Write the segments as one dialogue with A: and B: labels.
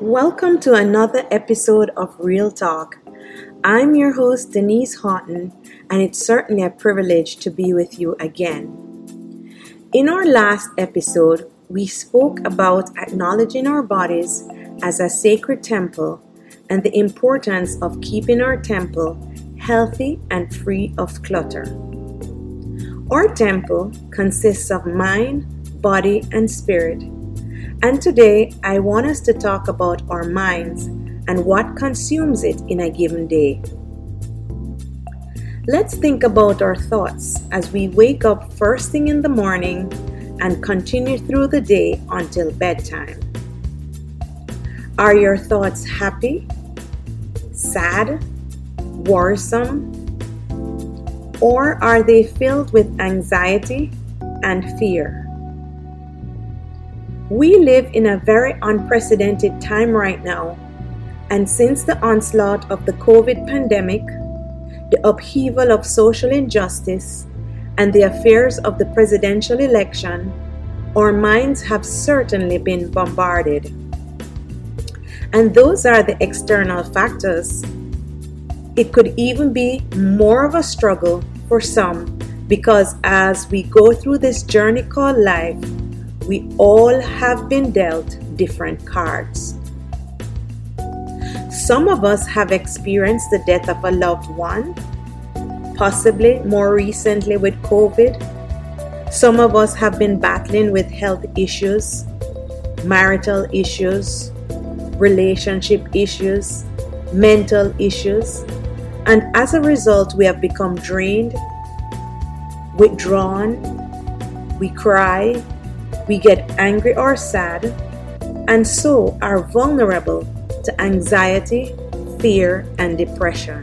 A: Welcome to another episode of Real Talk. I'm your host, Denise Houghton, and it's certainly a privilege to be with you again. In our last episode, we spoke about acknowledging our bodies as a sacred temple and the importance of keeping our temple healthy and free of clutter. Our temple consists of mind, body, and spirit. And today I want us to talk about our minds and what consumes it in a given day. Let's think about our thoughts as we wake up first thing in the morning and continue through the day until bedtime. Are your thoughts happy, sad, worrisome? Or are they filled with anxiety and fear? We live in a very unprecedented time right now, and since the onslaught of the COVID pandemic, the upheaval of social injustice, and the affairs of the presidential election, our minds have certainly been bombarded. And those are the external factors it could even be more of a struggle for some because as we go through this journey called life, we all have been dealt different cards. Some of us have experienced the death of a loved one, possibly more recently with COVID. Some of us have been battling with health issues, marital issues, relationship issues, mental issues. And as a result, we have become drained, withdrawn, we cry, we get angry or sad, and so are vulnerable to anxiety, fear, and depression.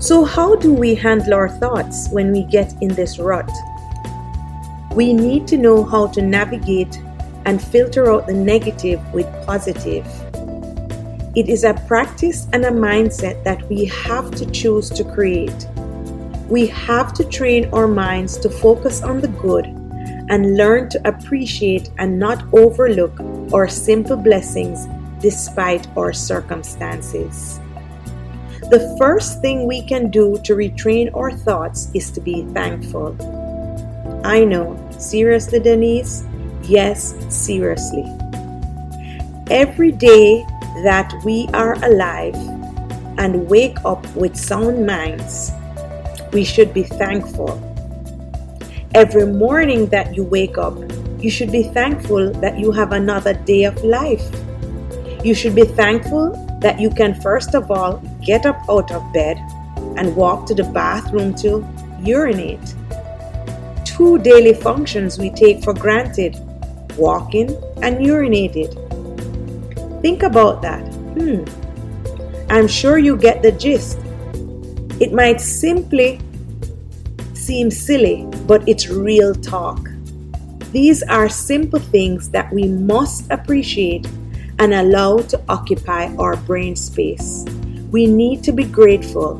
A: So, how do we handle our thoughts when we get in this rut? We need to know how to navigate and filter out the negative with positive. It is a practice and a mindset that we have to choose to create. We have to train our minds to focus on the good and learn to appreciate and not overlook our simple blessings despite our circumstances. The first thing we can do to retrain our thoughts is to be thankful. I know, seriously, Denise? Yes, seriously. Every day that we are alive and wake up with sound minds, we should be thankful. Every morning that you wake up, you should be thankful that you have another day of life. You should be thankful that you can, first of all, get up out of bed and walk to the bathroom to urinate. Two daily functions we take for granted walking and urinating. Think about that. Hmm. I'm sure you get the gist. It might simply seem silly, but it's real talk. These are simple things that we must appreciate and allow to occupy our brain space. We need to be grateful.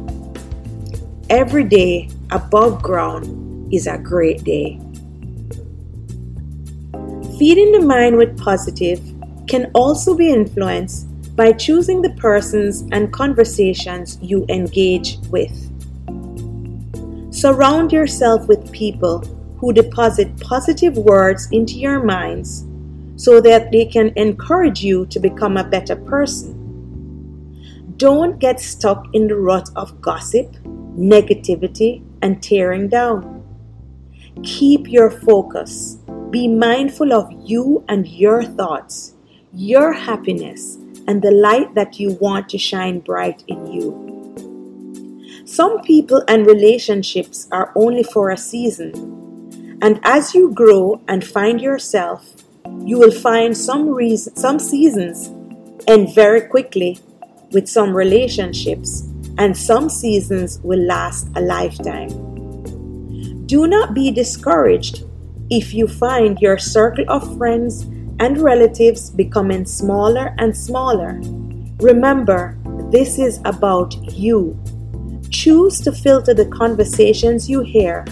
A: Every day above ground is a great day. Feeding the mind with positive can also be influenced by choosing the persons and conversations you engage with. Surround yourself with people who deposit positive words into your minds so that they can encourage you to become a better person. Don't get stuck in the rut of gossip, negativity, and tearing down. Keep your focus. Be mindful of you and your thoughts your happiness and the light that you want to shine bright in you. Some people and relationships are only for a season, and as you grow and find yourself, you will find some reason, some seasons end very quickly with some relationships, and some seasons will last a lifetime. Do not be discouraged if you find your circle of friends and relatives becoming smaller and smaller. Remember, this is about you. Choose to filter the conversations you hear.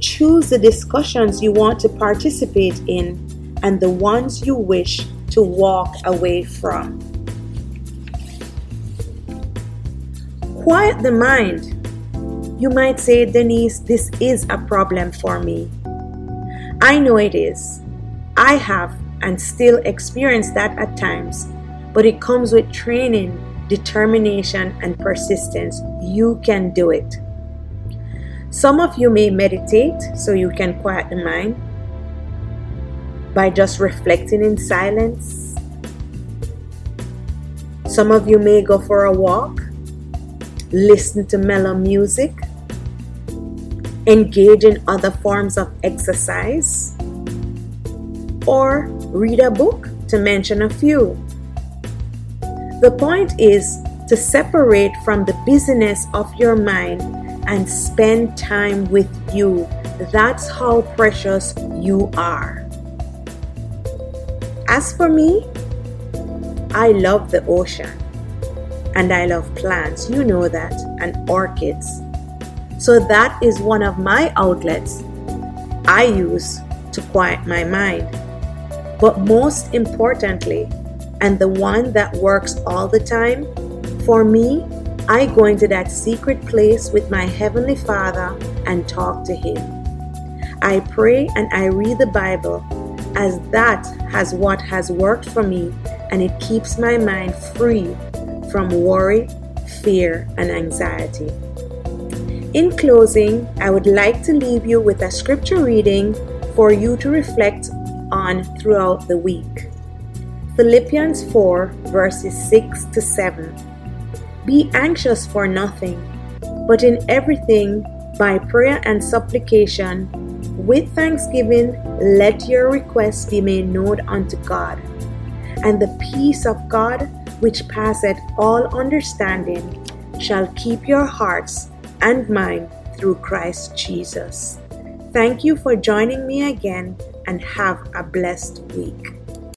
A: Choose the discussions you want to participate in and the ones you wish to walk away from. Quiet the mind. You might say, Denise, this is a problem for me. I know it is. I have and still experience that at times, but it comes with training, determination, and persistence. You can do it. Some of you may meditate so you can quiet the mind by just reflecting in silence. Some of you may go for a walk, listen to mellow music, engage in other forms of exercise, or read a book, to mention a few. The point is to separate from the busyness of your mind and spend time with you. That's how precious you are. As for me, I love the ocean and I love plants, you know that, and orchids. So that is one of my outlets I use to quiet my mind. But most importantly, and the one that works all the time, for me, I go into that secret place with my Heavenly Father and talk to Him. I pray and I read the Bible as that has what has worked for me and it keeps my mind free from worry, fear, and anxiety. In closing, I would like to leave you with a scripture reading for you to reflect on throughout the week. Philippians 4, verses 6 to 7. Be anxious for nothing, but in everything, by prayer and supplication, with thanksgiving, let your requests be made known unto God. And the peace of God, which passeth all understanding, shall keep your hearts and mind through Christ Jesus. Thank you for joining me again and have a blessed week.